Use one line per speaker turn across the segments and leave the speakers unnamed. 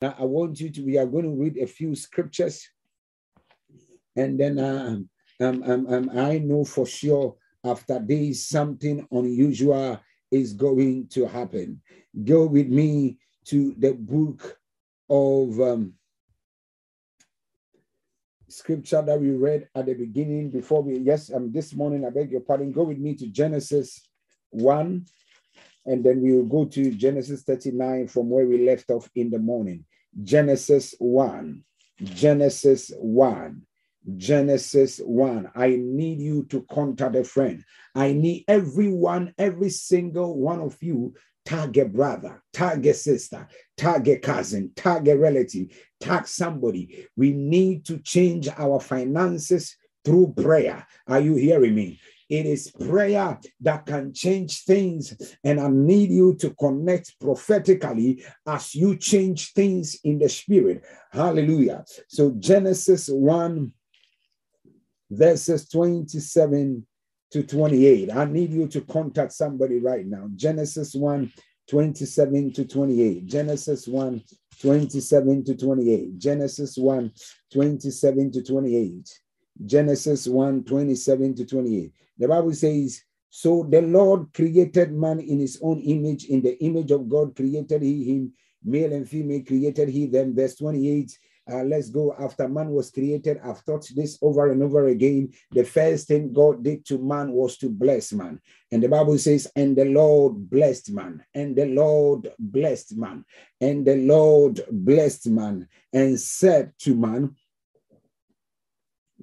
Now, I want you to, we are going to read a few scriptures. And then um, um, um, um, I know for sure after this, something unusual is going to happen. Go with me to the book of um, scripture that we read at the beginning before we, yes, um, this morning, I beg your pardon, go with me to Genesis 1, and then we will go to Genesis 39 from where we left off in the morning. Genesis 1, Genesis 1. Genesis 1. I need you to contact a friend. I need everyone, every single one of you tag a brother, tag a sister, tag a cousin, tag a relative, tag somebody. We need to change our finances through prayer. Are you hearing me? It is prayer that can change things. And I need you to connect prophetically as you change things in the spirit. Hallelujah. So, Genesis 1, verses 27 to 28. I need you to contact somebody right now. Genesis 1 27 to 28. Genesis 1 27 to 28. Genesis 1 27 to 28. Genesis 1 27 to 28. The Bible says, So the Lord created man in his own image. In the image of God created he him, male and female created he them. Verse 28 uh, let's go after man was created. I've taught this over and over again. The first thing God did to man was to bless man. And the Bible says, and the Lord blessed man, and the Lord blessed man, and the Lord blessed man, and said to man,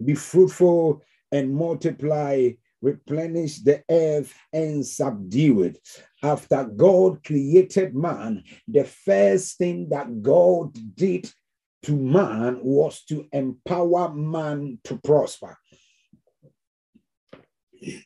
Be fruitful and multiply, replenish the earth and subdue it. After God created man, the first thing that God did to man was to empower man to prosper.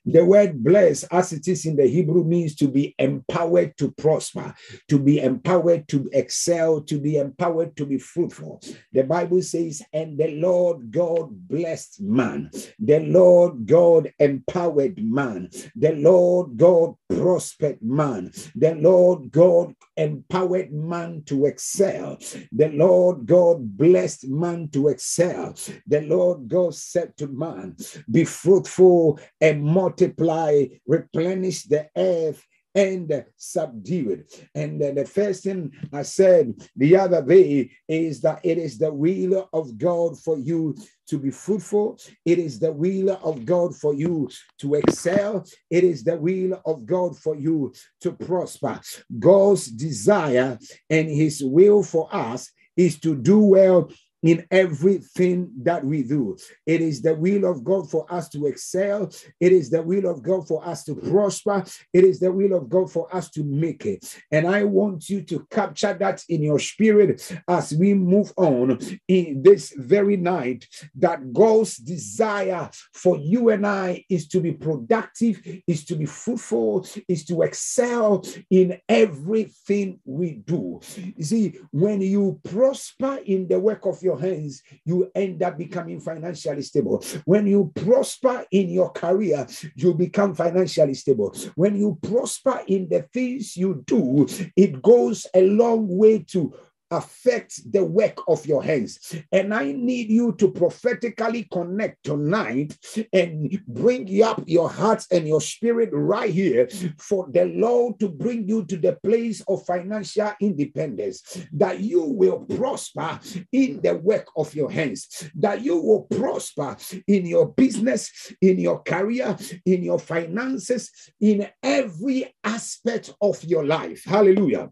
The word bless, as it is in the Hebrew, means to be empowered to prosper, to be empowered to excel, to be empowered to be fruitful. The Bible says, and the Lord God blessed man. The Lord God empowered man. The Lord God prospered man. The Lord God empowered man to excel. The Lord God blessed man to excel. The Lord God said to man, Be fruitful and multiply, replenish the earth and subdue it. And the first thing I said the other day is that it is the will of God for you to be fruitful. It is the will of God for you to excel. It is the will of God for you to prosper. God's desire and his will for us is to do well in everything that we do. It is the will of God for us to excel. It is the will of God for us to prosper. It is the will of God for us to make it. And I want you to capture that in your spirit as we move on in this very night that God's desire for you and I is to be productive, is to be fruitful, is to excel in everything we do. You see, when you prosper in the work of your your hands, you end up becoming financially stable. When you prosper in your career, you become financially stable. When you prosper in the things you do, it goes a long way to affect the work of your hands. And I need you to prophetically connect tonight and bring up your hearts and your spirit right here for the Lord to bring you to the place of financial independence, that you will prosper in the work of your hands, that you will prosper in your business, in your career, in your finances, in every aspect of your life. Hallelujah.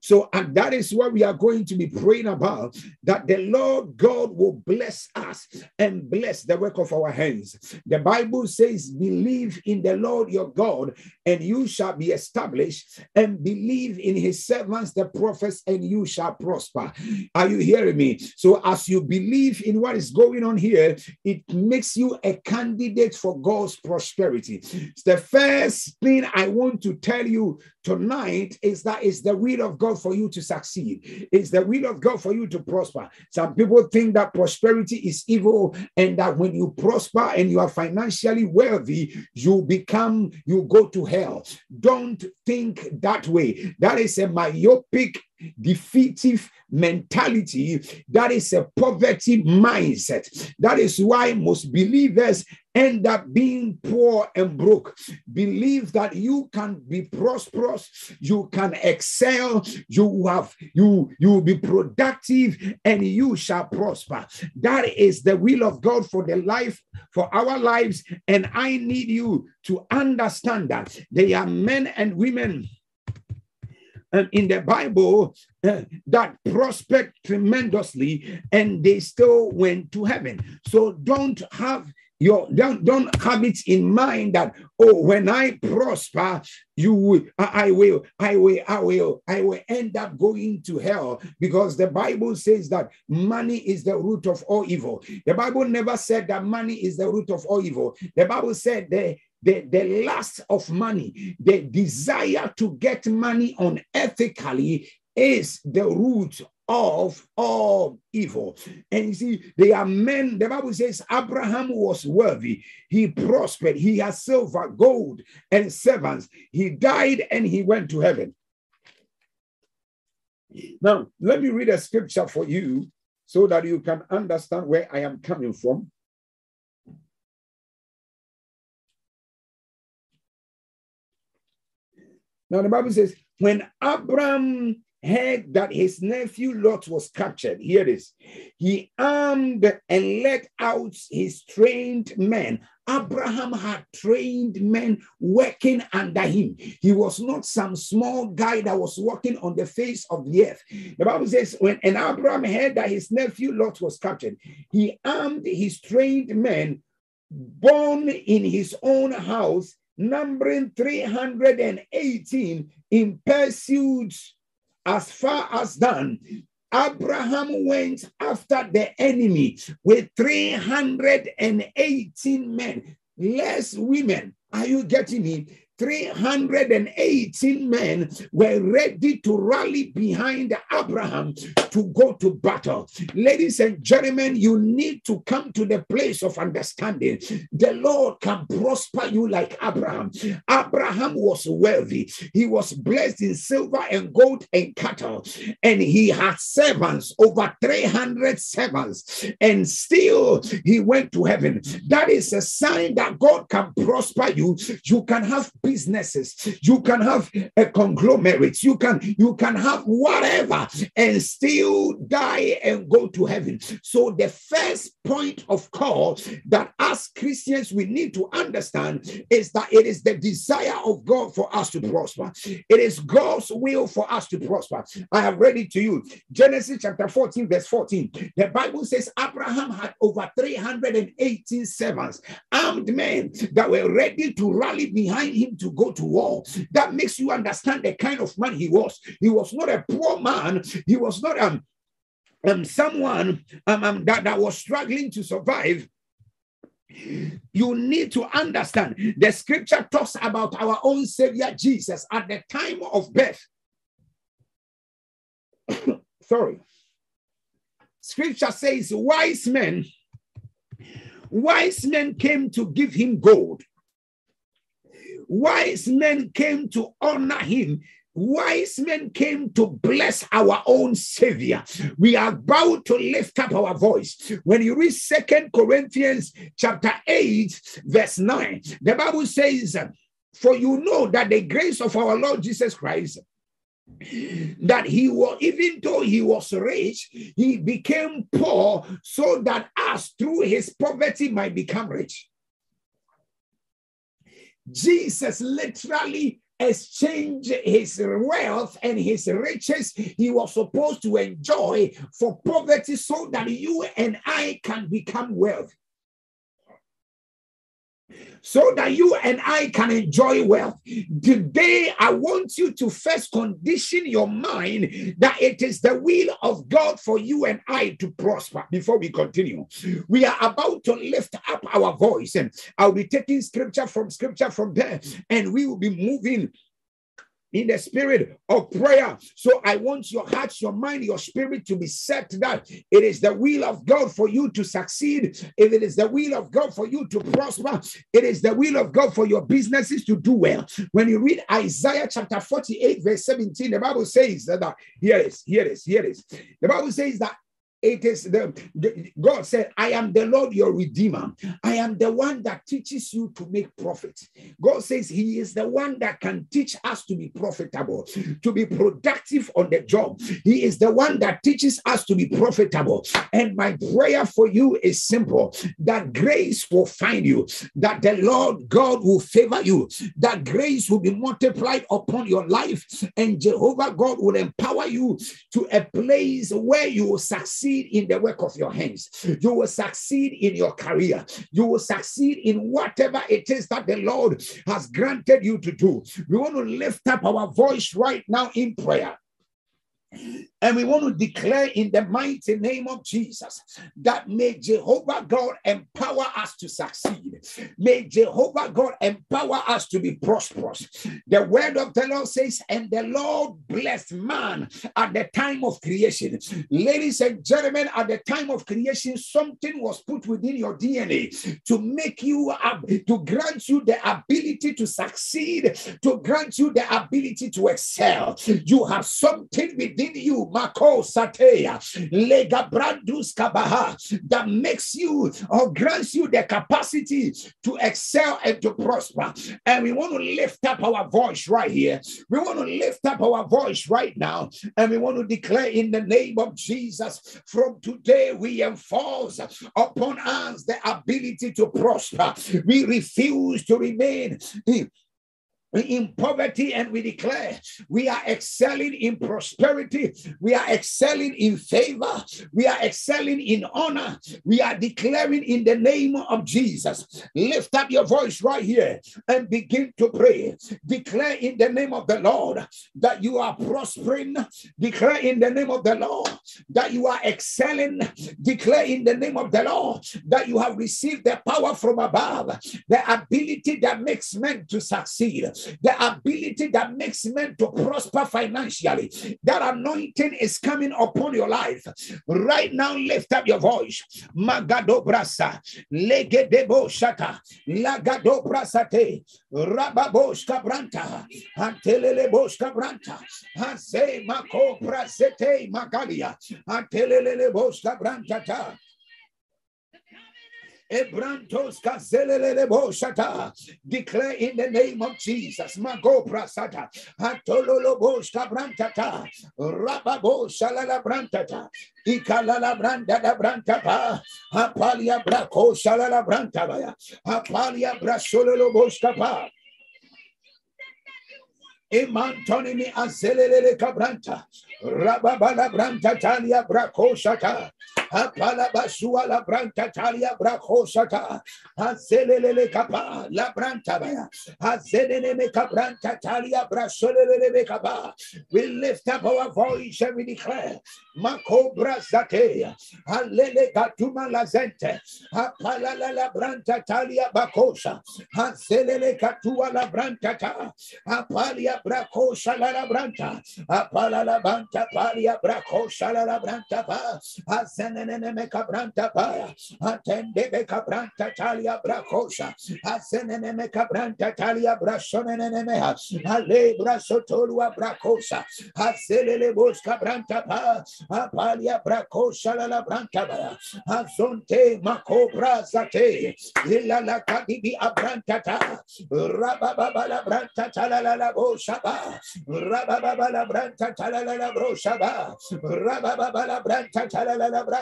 So, and that is what we are going to be praying about that the Lord God will bless us and bless the work of our hands. The Bible says, Believe in the Lord your God, and you shall be established, and believe in his servants, the prophets, and you shall prosper. Are you hearing me? So, as you believe in what is going on here, it makes you a candidate for God's prosperity. It's the first thing I want to tell you tonight is that it's the will of God for you to succeed. It's the will of God for you to prosper. Some people think that prosperity is evil and that when you prosper and you are financially wealthy, you become, you go to hell. Don't think that way. That is a myopic defeative mentality. That is a poverty mindset. That is why most believers end up being poor and broke. Believe that you can be prosperous, you can excel, you have you you will be productive and you shall prosper. That is the will of God for the life for our lives and I need you to understand that they are men and women um, in the Bible uh, that prospered tremendously and they still went to heaven. So don't have your don't, don't have it in mind that oh when I prosper you will I will I will I will I will end up going to hell because the Bible says that money is the root of all evil. The Bible never said that money is the root of all evil. The Bible said that the, the lust of money, the desire to get money unethically is the root of all evil. And you see, they are men. The Bible says Abraham was worthy. He prospered. He has silver, gold, and servants. He died and he went to heaven. Now, let me read a scripture for you so that you can understand where I am coming from. Now, the Bible says, when Abraham heard that his nephew Lot was captured, here it is, he armed and led out his trained men. Abraham had trained men working under him. He was not some small guy that was walking on the face of the earth. The Bible says, when and Abraham heard that his nephew Lot was captured, he armed his trained men born in his own house numbering 318 in pursuits as far as Dan. Abraham went after the enemy with 318 men, less women. Are you getting me? 318 men were ready to rally behind Abraham to go to battle. Ladies and gentlemen, you need to come to the place of understanding. The Lord can prosper you like Abraham. Abraham was wealthy, he was blessed in silver and gold and cattle, and he had servants, over 300 servants, and still he went to heaven. That is a sign that God can prosper you. You can have businesses, you can have a conglomerate, you can you can have whatever and still die and go to heaven. So the first point of call that as Christians we need to understand is that it is the desire of God for us to prosper. It is God's will for us to prosper. I have read it to you. Genesis chapter 14, verse 14. The Bible says Abraham had over 318 servants, armed men that were ready to rally behind him to go to war. That makes you understand the kind of man he was. He was not a poor man. He was not um, um someone um, um that, that was struggling to survive. You need to understand the scripture talks about our own Savior Jesus at the time of birth. Sorry. Scripture says, wise men, wise men came to give him gold Wise men came to honor him. Wise men came to bless our own Savior. We are about to lift up our voice. When you read Second Corinthians chapter 8, verse 9, the Bible says, For you know that the grace of our Lord Jesus Christ that he was even though he was rich he became poor so that us through his poverty might become rich Jesus literally exchanged his wealth and his riches he was supposed to enjoy for poverty so that you and I can become wealthy so that you and I can enjoy wealth. Today, I want you to first condition your mind that it is the will of God for you and I to prosper. Before we continue, we are about to lift up our voice, and I'll be taking scripture from scripture from there, and we will be moving in the spirit of prayer. So I want your heart, your mind, your spirit to be set that it is the will of God for you to succeed. If it is the will of God for you to prosper, it is the will of God for your businesses to do well. When you read Isaiah chapter 48, verse 17, the Bible says that here is, here is, here is. The Bible says that it is the, the, God said, I am the Lord your Redeemer. I am the one that teaches you to make profit. God says He is the one that can teach us to be profitable, to be productive on the job. He is the one that teaches us to be profitable. And my prayer for you is simple that grace will find you, that the Lord God will favor you, that grace will be multiplied upon your life, and Jehovah God will empower you to a place where you will succeed succeed in the work of your hands. You will succeed in your career. You will succeed in whatever it is that the Lord has granted you to do. We want to lift up our voice right now in prayer. And we want to declare in the mighty name of Jesus that may Jehovah God empower us to succeed. May Jehovah God empower us to be prosperous. The word of the Lord says, and the Lord blessed man at the time of creation. Ladies and gentlemen, at the time of creation, something was put within your DNA to make you, up, to grant you the ability to succeed, to grant you the ability to excel. You have something within you, Mako Sateya, Lega Brandus Kabaha, that makes you or grants you the capacity to excel and to prosper. And we want to lift up our voice right here. We want to lift up our voice right now, and we want to declare in the name of Jesus from today we enforce upon us the ability to prosper. We refuse to remain in poverty and we declare we are excelling in prosperity. We are excelling in favor. We are excelling in honor. We are declaring in the name of jesus. Lift up your voice right here and begin to pray. Declare in the name of the lord that you are prospering. Declare in the name of the lord that you are excelling. Declare in the name of the lord that you have received the power from above the ability that makes men to succeed the ability that makes men to prosper financially. That anointing is coming upon your life. Right now, lift up your voice. Magado brasa, legedebo shata, lagado brasate, rababosh kabranta, antelele bosh kabranta, hanse mako brasete magalia, antelele bosh kabranta. Declare in the name of Jesus. Mago prasata. Antololo boshka brantata. Rababo shalala brantata. Ikalala branda da brantapa. Apalia brako shalala brantabaya. Apalia brasololo boshka Emantonimi azelele kabranta. Rababala branta talia brako shata. Apala basua la branta talia brako shata. Azelele kapa la branta baya. Azelele kabranta talia brasolele kapa. We lift up our voice and we declare. Mako brazate. Alele katuma la zente. Apala la la branta talia bakosha. Azelele katua la branta ta. Apalia brako shalala branta. Apala la branta palia brako shalala branta pa. Azenene cabranta pa. Atende cabranta talia brakosha. Azenene cabranta talia brashonene me. Ale brasotolua brakosha. Azelele bos cabranta pa. Apalia brako shalala branta pa. Azonte mako brazate. Illa la kadibi abranta ta. Rabababa branta talala la bosha. Shaba, Branta Talala Branta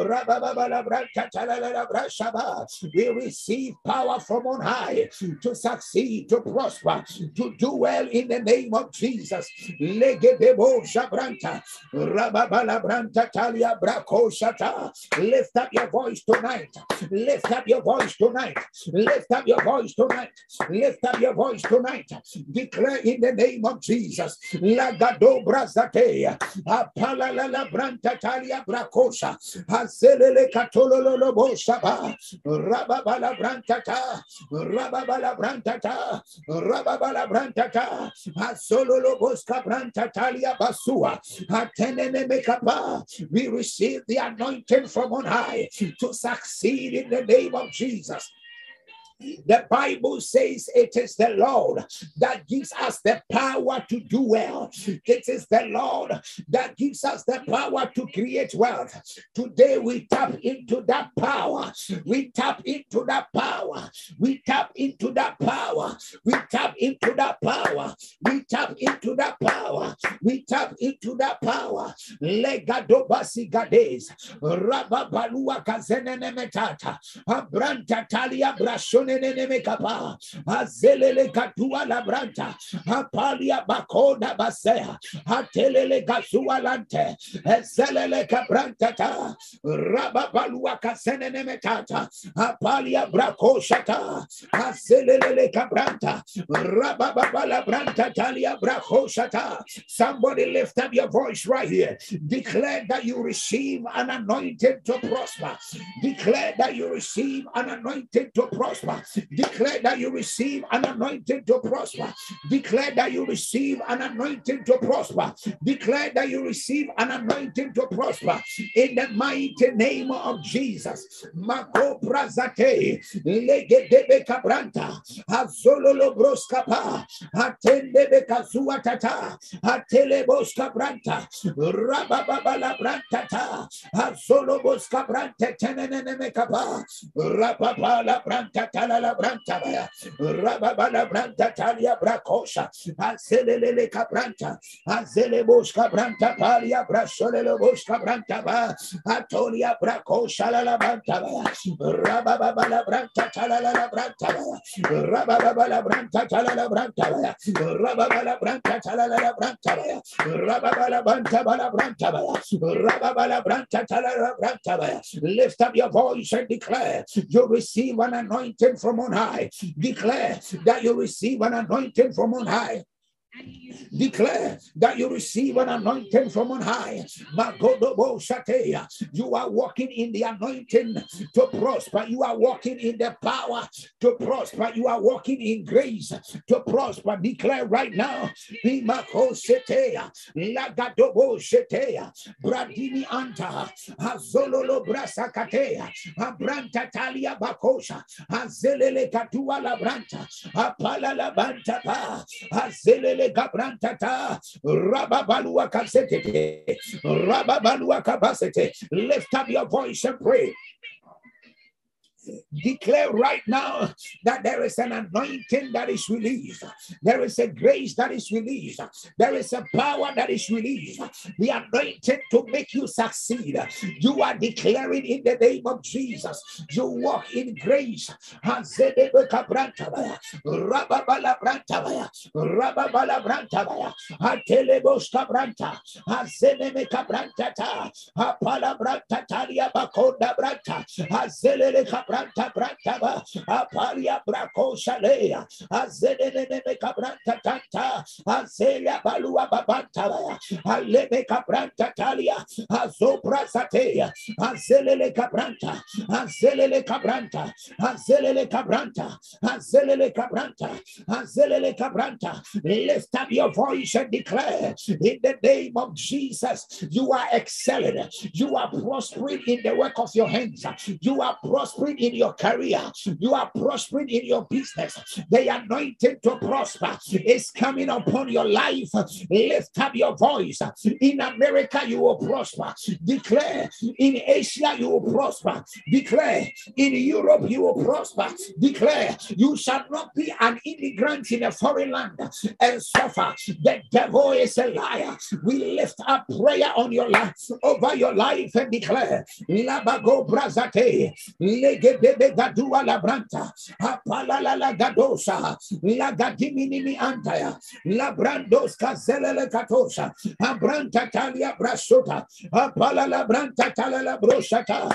Talala Branta Talala. We receive power from on high to succeed, to prosper, to do well in the name of Jesus. Legedebo Shabranta, Rababala Branta Talia Brako Shata. Lift up your voice tonight. Lift up your voice tonight. Lift up your voice tonight. Lift up your voice tonight. Declare in the name of Jesus. Lagado brazatea. Apala la la branta talia bracosa. Hazelele katololo boshaba. Rababala brantata. Rababala brantata. Rababala brantata. Hasololo boska branta talia basua. Atenene mekapa. We receive the anointing from on high to succeed in the name of Jesus. The Bible says it is the Lord that gives us the power to do well. It is the Lord that gives us the power to create wealth. Today we tap into that power. We tap into that power. We tap into that power. We tap into that power. We tap into that power. We tap into that power. Legado basigades. Rababalua kazenene metata. Abranta talia brashon azelele katua apalia bakoda basea. Atelele kasua lante. Ezelele apalia branta talia somebody lift up your voice right here. Declare that you receive an anointing to prosper. Declare that you receive an anointing to prosper Declare that you receive an anointing to prosper. Declare that you receive an anointing to prosper. Declare that you receive an anointing to prosper. In the mighty name of Jesus. Mako brazate. Legedebe. Rabababala brantata. Tenenene. Rababala brantata la branta baya. Rababala branta talia. Azelele. Azele branta branta ba. La branta baya. Rababala branta tala la branta baya. Rababala branta tala la branta baya. Rababala branta tala la branta baya. Rababala branta bala branta baya. Rababala branta tala la branta baya. Lift up your voice and declare you receive an anointing from on high. Declare that you receive an anointing from on high. Declare that you receive an anointing from on high. You are walking in the anointing to prosper. You are walking in the power to prosper. You are walking in grace to prosper. Declare right now. Bradini anta. Azololo brasakatea. Abranta talia bakosha. Azelele katua la branta. Apala la banta pa. Azelele gabrantata rababalua kasete rababalua kabasete lift up your voice and pray declare right now that there is an anointing that is released. There is a grace that is released. There is a power that is released. The anointing to make you succeed. You are declaring in the name of Jesus. You walk in grace. Branta, cabranta tanta, talia, azopra satea. Lift up your voice and declare in the name of Jesus, you are excelling, you are prospering in the work of your hands, you are prospering in your career. You are prospering in your business. The anointing to prosper is coming upon your life. Lift up your voice. In America, you will prosper. Declare in Asia, you will prosper. Declare in Europe, you will prosper. Declare you shall not be an immigrant in a foreign land and suffer. The devil is a liar. We lift up prayer on your life over your life and declare. Legedebe gadua la branta. Apala la la gadosa. La gadimini antaya. La brandos kazelele katosha. Abranta talia brasota. Apala la branta tala la brosata.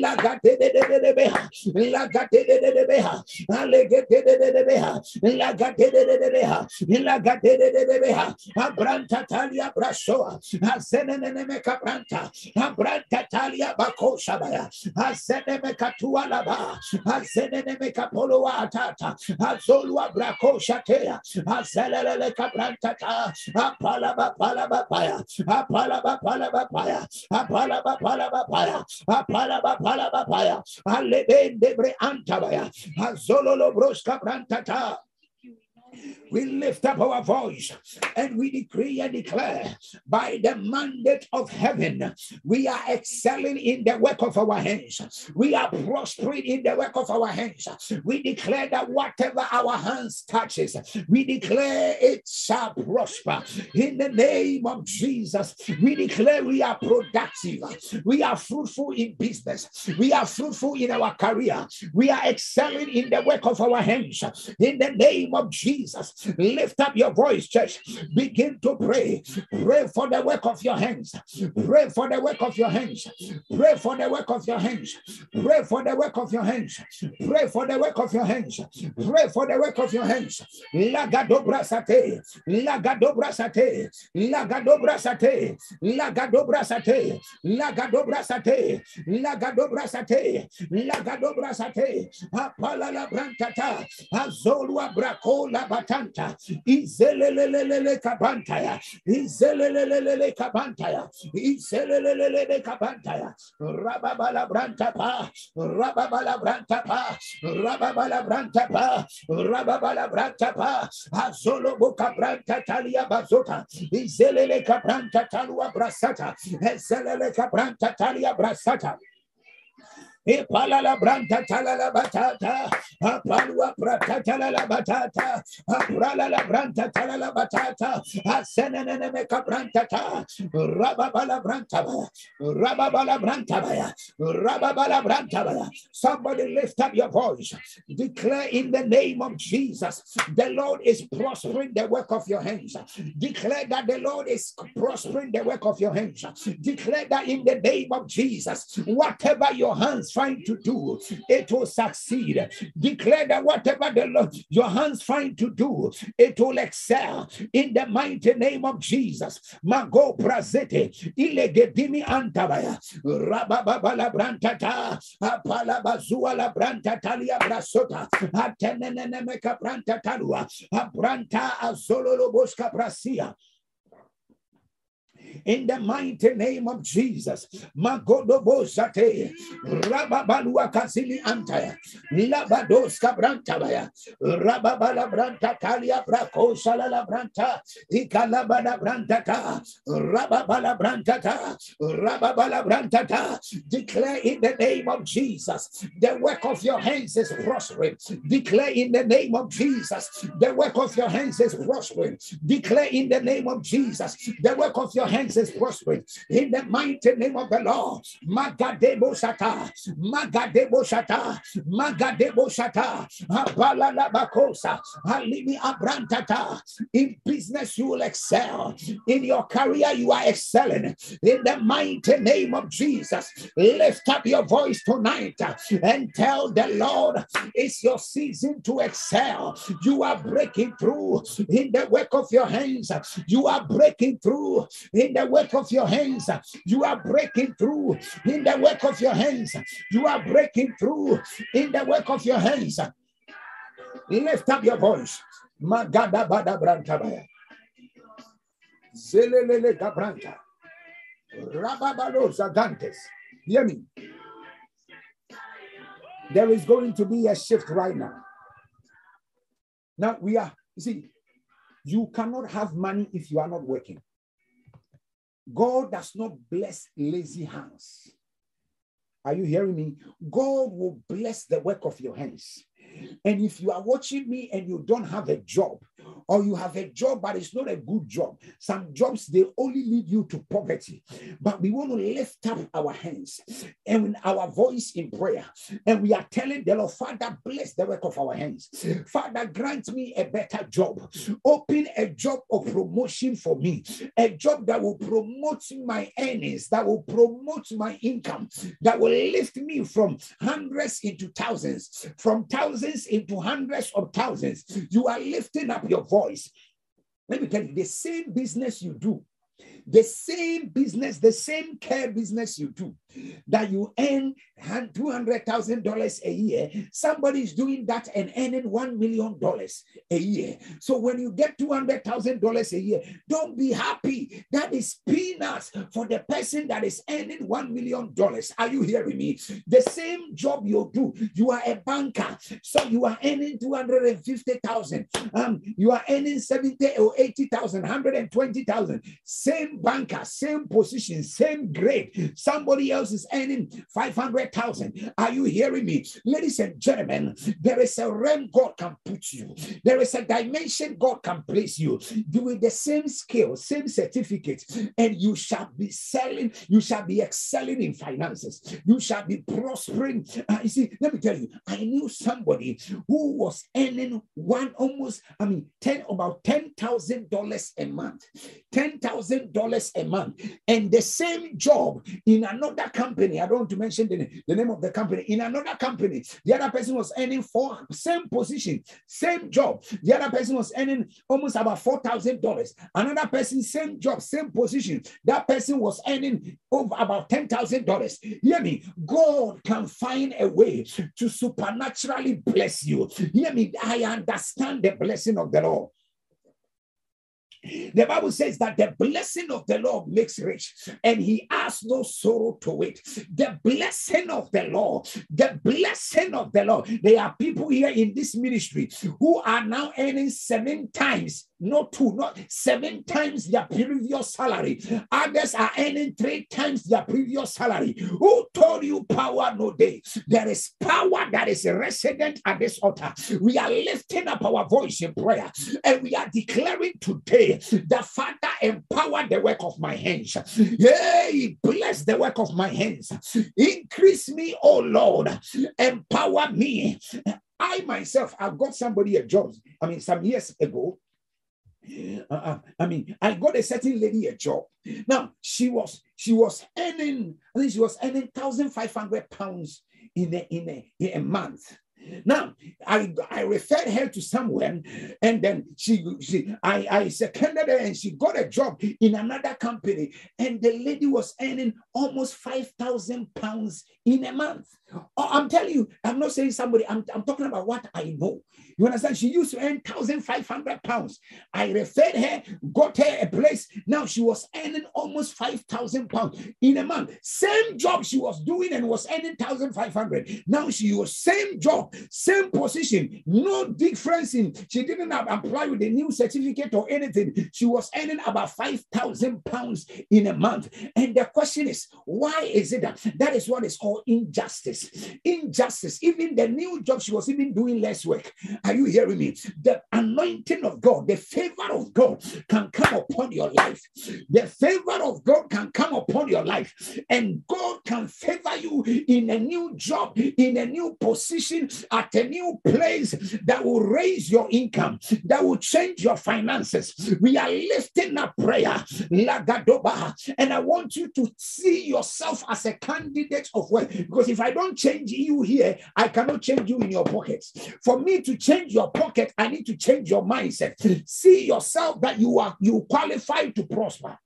La gadede de de de beha. La gadede de de beha. Alegede de de beha. La gadede de de de beha. La gadede de de de beha. Abranta talia brasoa. Azenene me kabranta. Abranta talia bakosha baya. Azeneme katua laba. Azeneme kapolo atata. Azolua brako shatea. Azelele kabranta ta. Apalaba palaba paya. Apalaba palaba paya. Apalaba palaba paya. Apalaba palaba paya. Alebende bre antabaya. Azololo broska branta ta we lift up our voice and we decree and declare by the mandate of heaven, we are excelling in the work of our hands. We are prospering in the work of our hands. We declare that whatever our hands touches, we declare it shall prosper. In the name of Jesus, we declare we are productive. We are fruitful in business. We are fruitful in our career. We are excelling in the work of our hands. In the name of Jesus, Lift up your voice, church. Begin to pray. Pray for the work of your hands. Pray for the work of your hands. Pray for the work of your hands. Pray for the work of your hands. Pray for the work of your hands. Pray for the work of your hands. Lagadobra sate. Lagadobra sate. Lagadobra sate. Lagadobra sate. Lagadobra sate. Lagadobra sate. Lagadobra sate. Apala la brantata. Azolua bracola batanta kabanta izelelelele kabantaya. Izelelelele kabantaya. Izelelelele kabantaya. Rababala branta pa rababala branta pa rababala branta pa rababala branta pa azolo boka branta talia bazota. Izelele kabranta talua brasata. Izelele kabranta talia brasata Ipalala branta talala batata. Apalua prata talala batata. Aprala branta talala batata. Asenene meka branta ta. Rababala branta baya. Rababala branta baya. Rababala branta baya. Somebody lift up your voice. Declare in the name of Jesus. The Lord is prospering the work of your hands. Declare that the Lord is prospering the work of your hands. Declare that in the name of Jesus, whatever your hands trying to do, it will succeed. Declare that whatever the Lord, your hands find to do, it will excel in the mighty name of Jesus. Mago prazete, ilegedimi antabaya, rababala brantata, apala bazua la brantatalia brasota, atenene meka brantatalua, abranta azololo boska prasia in the mighty name of Jesus. Magodobosate, Rababalua Kasili Antaya, Labados Cabrantabaya, Rababala Branta Talia Braco Salala Branta, Ikalabada Brantata, Rababala Brantata, Rababala Brantata. Declare in the name of Jesus, the work of your hands is prospering. Declare in the name of Jesus, the work of your hands is prospering. Declare in the name of Jesus, the work of your hands is prospering in the mighty name of the Lord. Magadebo Shata, Magadebo Shata, Magadebo Shata, Abalala Bakosa, Alimi Abrantata. In business, you will excel. In your career, you are excelling. In the mighty name of Jesus, lift up your voice tonight and tell the Lord it's your season to excel. You are breaking through in the work of your hands. You are breaking through in the work of your hands. You are breaking through in the work of your hands. You are breaking through in the work of your hands. Lift up your voice. Magada bada brantabaya. Zelelele gabranta. Rababalo zagantes. Hear me. There is going to be a shift right now. Now we are, you see, you cannot have money if you are not working. God does not bless lazy hands. Are you hearing me? God will bless the work of your hands. And if you are watching me and you don't have a job, or you have a job, but it's not a good job. Some jobs they only lead you to poverty. But we want to lift up our hands and our voice in prayer. And we are telling the Lord, Father, bless the work of our hands. Father, grant me a better job. Open a job of promotion for me, a job that will promote my earnings, that will promote my income, that will lift me from hundreds into thousands, from thousands into hundreds of thousands. You are lifting up your voice. Let me tell you, the same business you do the same business, the same care business you do, that you earn $200,000 a year, somebody is doing that and earning $1 million a year. So when you get $200,000 a year, don't be happy. That is peanuts for the person that is earning $1 million. Are you hearing me? The same job you do, you are a banker, so you are earning 250,000. Um, you are earning 70 or 80,000, 120,000. Same banker, same position, same grade. Somebody else is earning 500,000. Are you hearing me? Ladies and gentlemen, there is a realm God can put you. There is a dimension God can place you with the same skill, same certificate, and you shall be selling, you shall be excelling in finances. You shall be prospering. Uh, you see, let me tell you, I knew somebody who was earning one almost, I mean, 10 about $10,000 a month. $10,000 dollars a month, and the same job in another company. I don't want to mention the, the name of the company. In another company, the other person was earning for same position, same job. The other person was earning almost about four thousand dollars. Another person, same job, same position. That person was earning over about ten thousand dollars. Hear me. God can find a way to supernaturally bless you. Hear me. I understand the blessing of the Lord. The Bible says that the blessing of the Lord makes rich and he has no sorrow to it. The blessing of the Lord, the blessing of the Lord. There are people here in this ministry who are now earning seven times not two, not seven times their previous salary. Others are earning three times their previous salary. Who told you power no day? There is power that is resident at this altar. We are lifting up our voice in prayer and we are declaring today the Father empower the work of my hands. Yea, bless the work of my hands. Increase me, oh Lord. Empower me. I myself, I've got somebody a job. I mean, some years ago, uh, uh, I mean, I got a certain lady a job. Now she was she was earning, I think she was earning thousand five hundred pounds in a, in a in a month. Now, I, I referred her to someone, and then she, she I, I seconded her, and she got a job in another company, and the lady was earning almost five thousand pounds in a month. Oh, I'm telling you, I'm not saying somebody. I'm, I'm talking about what I know. You understand? She used to earn thousand five hundred pounds. I referred her, got her a place. Now she was earning almost five thousand pounds in a month. Same job she was doing and was earning thousand five hundred. Now she was same job same position, no difference in. She didn't have apply with a new certificate or anything. She was earning about five thousand pounds in a month. And the question is, why is it that that is what is called injustice? Injustice. Even the new job, she was even doing less work. Are you hearing me? The anointing of God, the favor of God can come upon your life. The favor of God can come upon your life, and God can favor you in a new job, in a new position, at a new place that will raise your income, that will change your finances. We are lifting up prayer, Lagadoba, and I want you to see yourself as a candidate of wealth. Because if I don't change you here, I cannot change you in your pockets. For me to change your pocket, I need to change your mindset. See yourself that you are you qualify to prosper.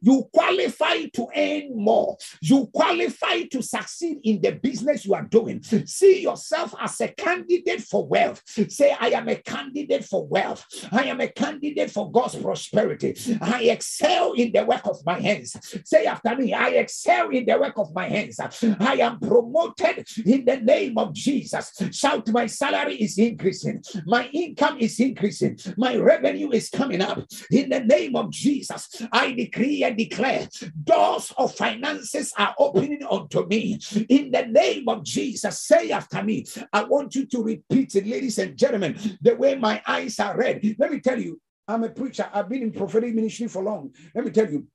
You qualify to earn more. You qualify to succeed in the business you are doing. See yourself as a candidate for wealth. Say, I am a candidate for wealth. I am a candidate for God's prosperity. I excel in the work of my hands. Say after me, I excel in the work of my hands. I am promoted in the name of Jesus. Shout, my salary is increasing. My income is increasing. My revenue is coming up in the name of Jesus. I declare decree and declare doors of finances are opening unto me in the name of Jesus. Say after me. I want you to repeat it, ladies and gentlemen, the way my eyes are red. Let me tell you, I'm a preacher. I've been in prophetic ministry for long. Let me tell you,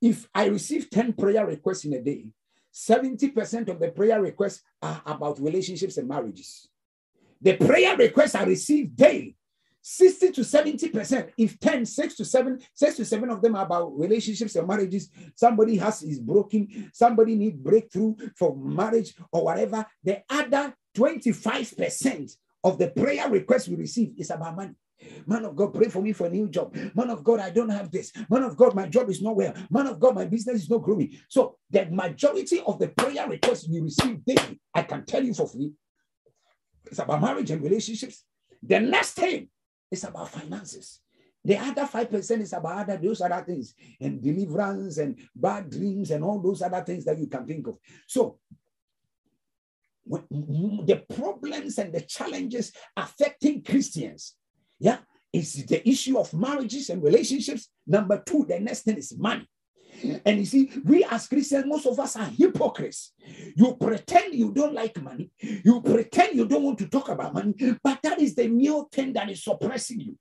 if I receive 10 prayer requests in a day, 70% of the prayer requests are about relationships and marriages. The prayer requests I receive daily 60 to 70 percent if 10 6 to 7 6 to 7 of them are about relationships and marriages somebody has is broken somebody need breakthrough for marriage or whatever the other 25 percent of the prayer requests we receive is about money Man of God, pray for me for a new job. Man of God, I don't have this. Man of God, my job is nowhere. Man of God, my business is not growing. So the majority of the prayer requests we receive daily, I can tell you for free, it's about marriage and relationships. The next thing is about finances. The other 5% is about other those other things and deliverance and bad dreams and all those other things that you can think of. So when, the problems and the challenges affecting Christians, yeah, is the issue of marriages and relationships. Number two, the next thing is money. And you see, we as Christians, most of us are hypocrites. You pretend you don't like money, you pretend you don't want to talk about money, but that is the mere thing that is suppressing you.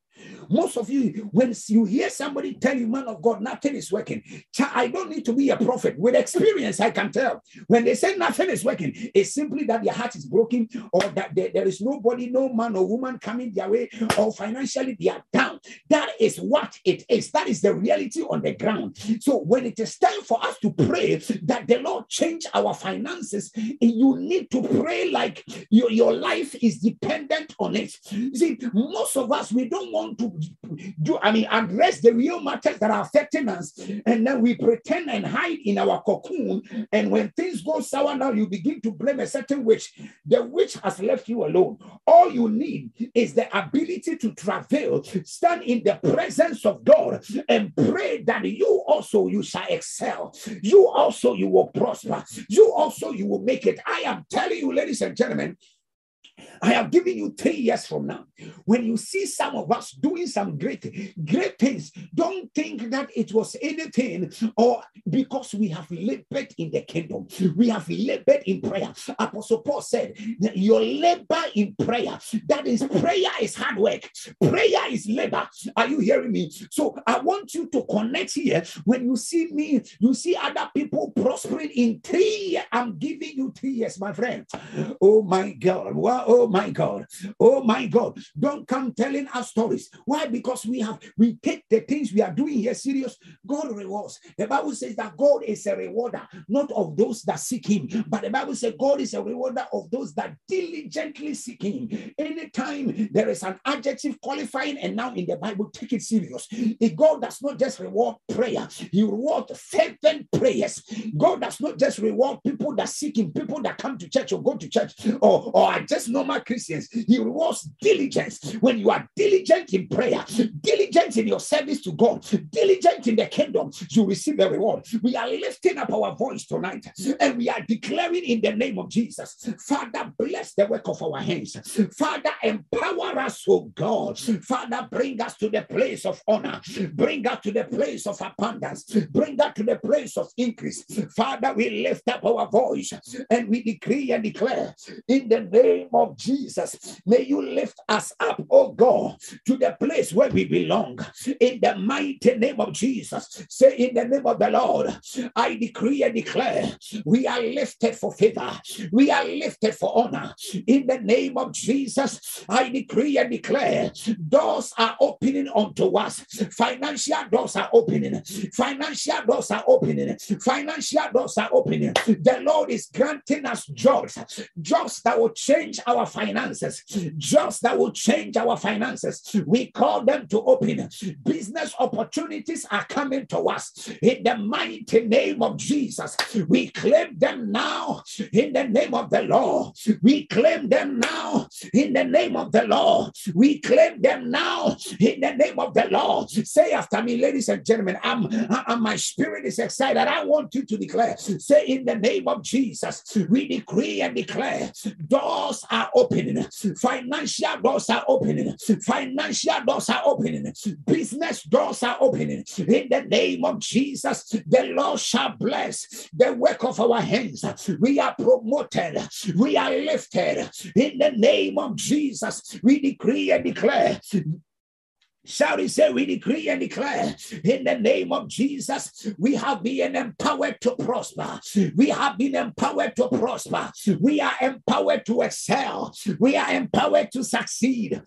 Most of you, when you hear somebody tell you, man of God, nothing is working, I don't need to be a prophet. With experience, I can tell. When they say nothing is working, it's simply that their heart is broken or that there, there is nobody, no man or woman coming their way or financially they are down. That is what it is. That is the reality on the ground. So when it is time for us to pray that the Lord change our finances, you need to pray like your, your life is dependent on it. You see, most of us, we don't want to do, I mean, address the real matters that are affecting us. And then we pretend and hide in our cocoon. And when things go sour now, you begin to blame a certain witch. The witch has left you alone. All you need is the ability to travail, stand in the presence of God and pray that you also you shall excel. You also you will prosper. You also you will make it. I am telling you, ladies and gentlemen, I have given you three years from now. When you see some of us doing some great, great things, don't think that it was anything or because we have labored in the kingdom. We have labored in prayer. Apostle Paul said, Your labor in prayer, that is, prayer is hard work, prayer is labor. Are you hearing me? So I want you to connect here. When you see me, you see other people prospering in three. I'm giving you three years, my friend. Oh my God. Wow oh my God, oh my God, don't come telling us stories. Why? Because we have we take the things we are doing here serious. God rewards. The Bible says that God is a rewarder, not of those that seek Him, but the Bible says God is a rewarder of those that diligently seek Him. Anytime there is an adjective qualifying, and now in the Bible, take it serious. If God does not just reward prayer, He rewards fervent prayers. God does not just reward people that seek Him, people that come to church or go to church or, or are just normal Christians. He rewards diligence. When you are diligent in prayer, diligent in your service to God, diligent in the kingdom, you receive a reward. We are lifting up our voice tonight and we are declaring in the name of Jesus, Father, bless the work of our hands. Father, empower us, oh God. Father, bring us to the place of honor. Bring us to the place of abundance. Bring us to the place of increase. Father, we lift up our voice and we decree and declare in the name of of Jesus. May you lift us up, oh God, to the place where we belong. In the mighty name of Jesus. Say, in the name of the Lord, I decree and declare we are lifted for favor, we are lifted for honor. In the name of Jesus, I decree and declare doors are opening unto us. Financial doors are opening. Financial doors are opening. Financial doors are opening. The Lord is granting us jobs, jobs that will change our our finances, jobs that will change our finances. We call them to open. Business opportunities are coming to us in the mighty name of Jesus. We claim them now in the name of the Lord. We claim them now in the name of the Lord. We claim them now in the name of the Lord. Say after me, ladies and gentlemen, I'm, I'm my spirit is excited. I want you to declare. Say in the name of Jesus, we decree and declare doors are are opening. Financial doors are opening. Financial doors are opening. Business doors are opening. In the name of Jesus, the Lord shall bless the work of our hands. We are promoted. We are lifted. In the name of Jesus, we decree and declare Shall we say, we decree and declare in the name of Jesus, we have been empowered to prosper. We have been empowered to prosper. We are empowered to excel. We are empowered to succeed.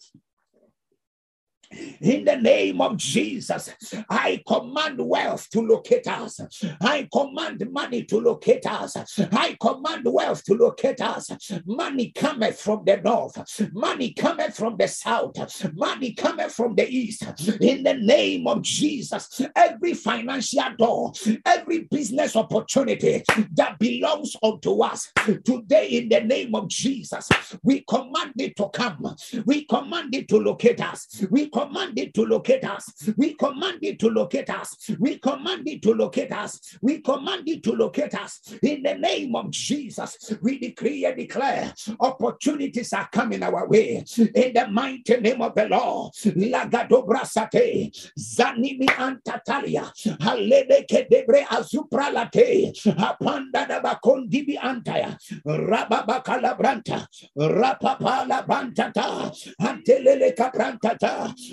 In the name of Jesus, I command wealth to locate us. I command money to locate us. I command wealth to locate us. Money cometh from the north. Money cometh from the south. Money cometh from the east. In the name of Jesus, every financial door, every business opportunity that belongs unto us today, in the name of Jesus, we command it to come. We command it to locate us. We command it to locate us. We command it to locate us. We command it to locate us. We command it to locate us. In the name of Jesus, we decree and declare opportunities are coming our way. In the mighty name of the Lord. Lagadobrasate, Zanimi Antatalia, Halebeke debre azupralate, Apanda da bakondibi antaya, Rababakala branta, Rapapala brantata, Antelele kaprantata,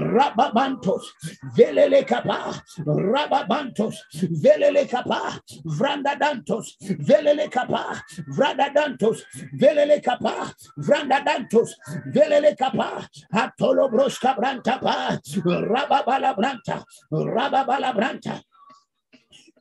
Rababantos, Velele Capa, Rababantos, Velele Capa, Vrandadantos, Velele Capa, Vradadantos, Velele Capa, Vrandadantos, Velele Capa, Atolo Brosca Brantapa, Rababala Branta, Rababala Branta.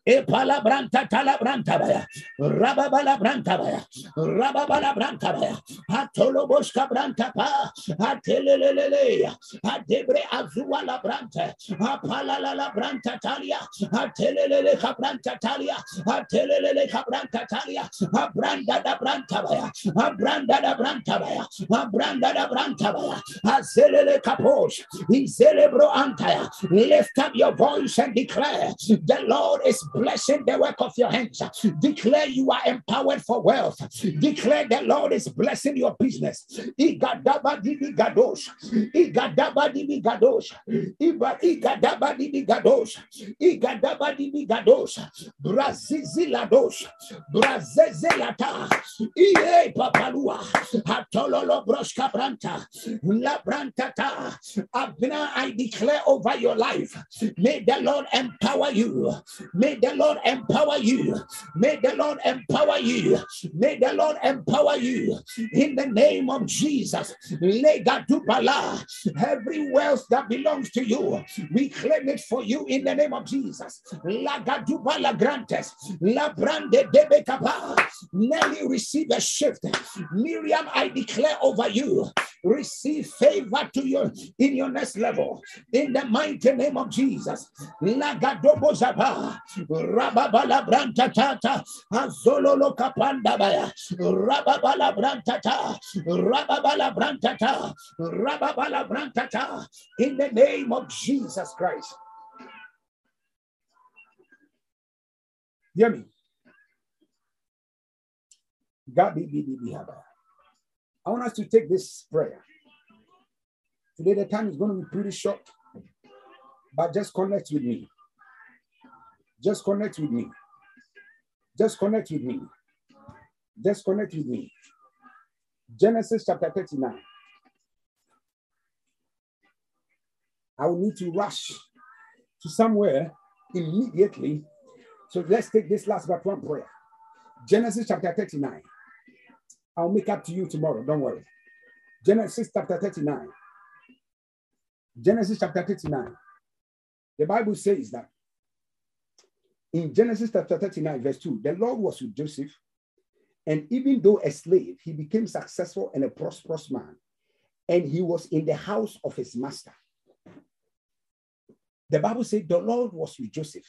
Epala branta tala branta baya. Rababala branta baya. Rababala branta baya. Atolo boska branta pa. Atelelelele. Adebre azua la branta. Apala la la branta talia. Atelelele kabranta talia. Atelelele kabranta talia. Abranda da branta baya. Abranda da branta baya. Abranda da branta baya. Azelele kaposh. Izelebro antaya. Lift up your voice and declare the Lord is blessing the work of your hands. Declare you are empowered for wealth. Declare the Lord is blessing your business. Braziziladosh. Brazezelata. Iye papalua. Hatololo broshka branta. La brantata. Abna, I declare over your life. May the Lord empower you. May the Lord empower you. May the Lord empower you. May the Lord empower you. In the name of Jesus. Legatupala. Every wealth that belongs to you, we claim it for you in the name of Jesus. Lagadupala grantes. La brande debekapa. Nelly receive a shift. Miriam, I declare over you. Receive favor to you in your next level. In the mighty name of Jesus. Lagadobo zaba. Rababala branta tata, azololo kapanda baya, rababala branta ta, rababala branta ta, rababala branta ta, in the name of Jesus Christ. Hear me. I want us to take this prayer. Today, the time is going to be pretty short, but just connect with me. Just connect with me. Just connect with me. Just connect with me. Genesis chapter 39. I will need to rush to somewhere immediately. So let's take this last but one prayer. Genesis chapter 39. I'll make up to you tomorrow. Don't worry. Genesis chapter 39. Genesis chapter 39. The Bible says that in Genesis chapter 39, verse 2, the Lord was with Joseph And even though a slave, he became successful and a prosperous man. And he was in the house of his master. The Bible said the Lord was with Joseph.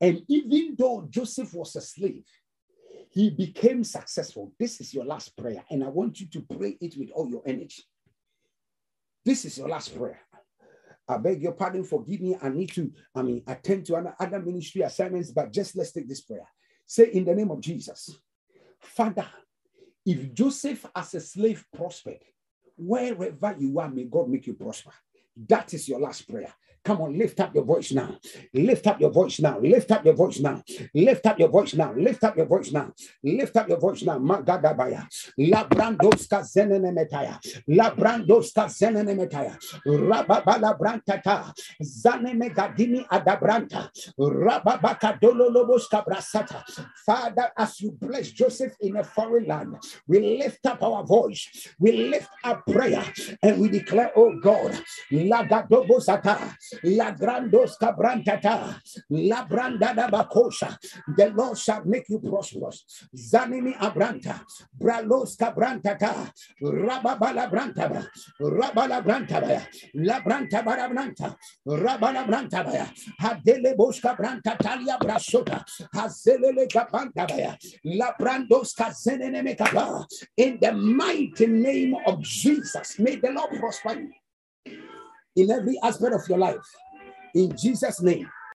And even though Joseph was a slave, he became successful. This is your last prayer. And I want you to pray it with all your energy. This is your last prayer. I beg your pardon, forgive me. I need to, I mean, attend to other ministry assignments, but just let's take this prayer. Say in the name of Jesus, Father, if Joseph as a slave prospered, wherever you are, may God make you prosper. That is your last prayer. Come on, lift up your voice now. Lift up your voice now. Lift up your voice now. Lift up your voice now. Lift up your voice now. Lift up your voice now. Magadabaya. La brandoska zenenemetaya. La brandoska zenenemetaya. Rababala brantata. Zaneme gadini adabranta. Rababaka dololoboska brasata. Father, as you bless Joseph in a foreign land, we lift up our voice. We lift up prayer and we declare, oh God, La gadobosata. La grandos cabrantata, la branda da bacosha. The Lord shall make you prosperous. Zanimi abranta, bralos cabrantata, rababala branta, rabala branta, la branta barabranta, rabala branta, hadele bosca branta talia brasota, hazele capanta, la brandos cazenene capa. In the mighty name of Jesus, may the Lord prosper you in every aspect of your life. In Jesus' name.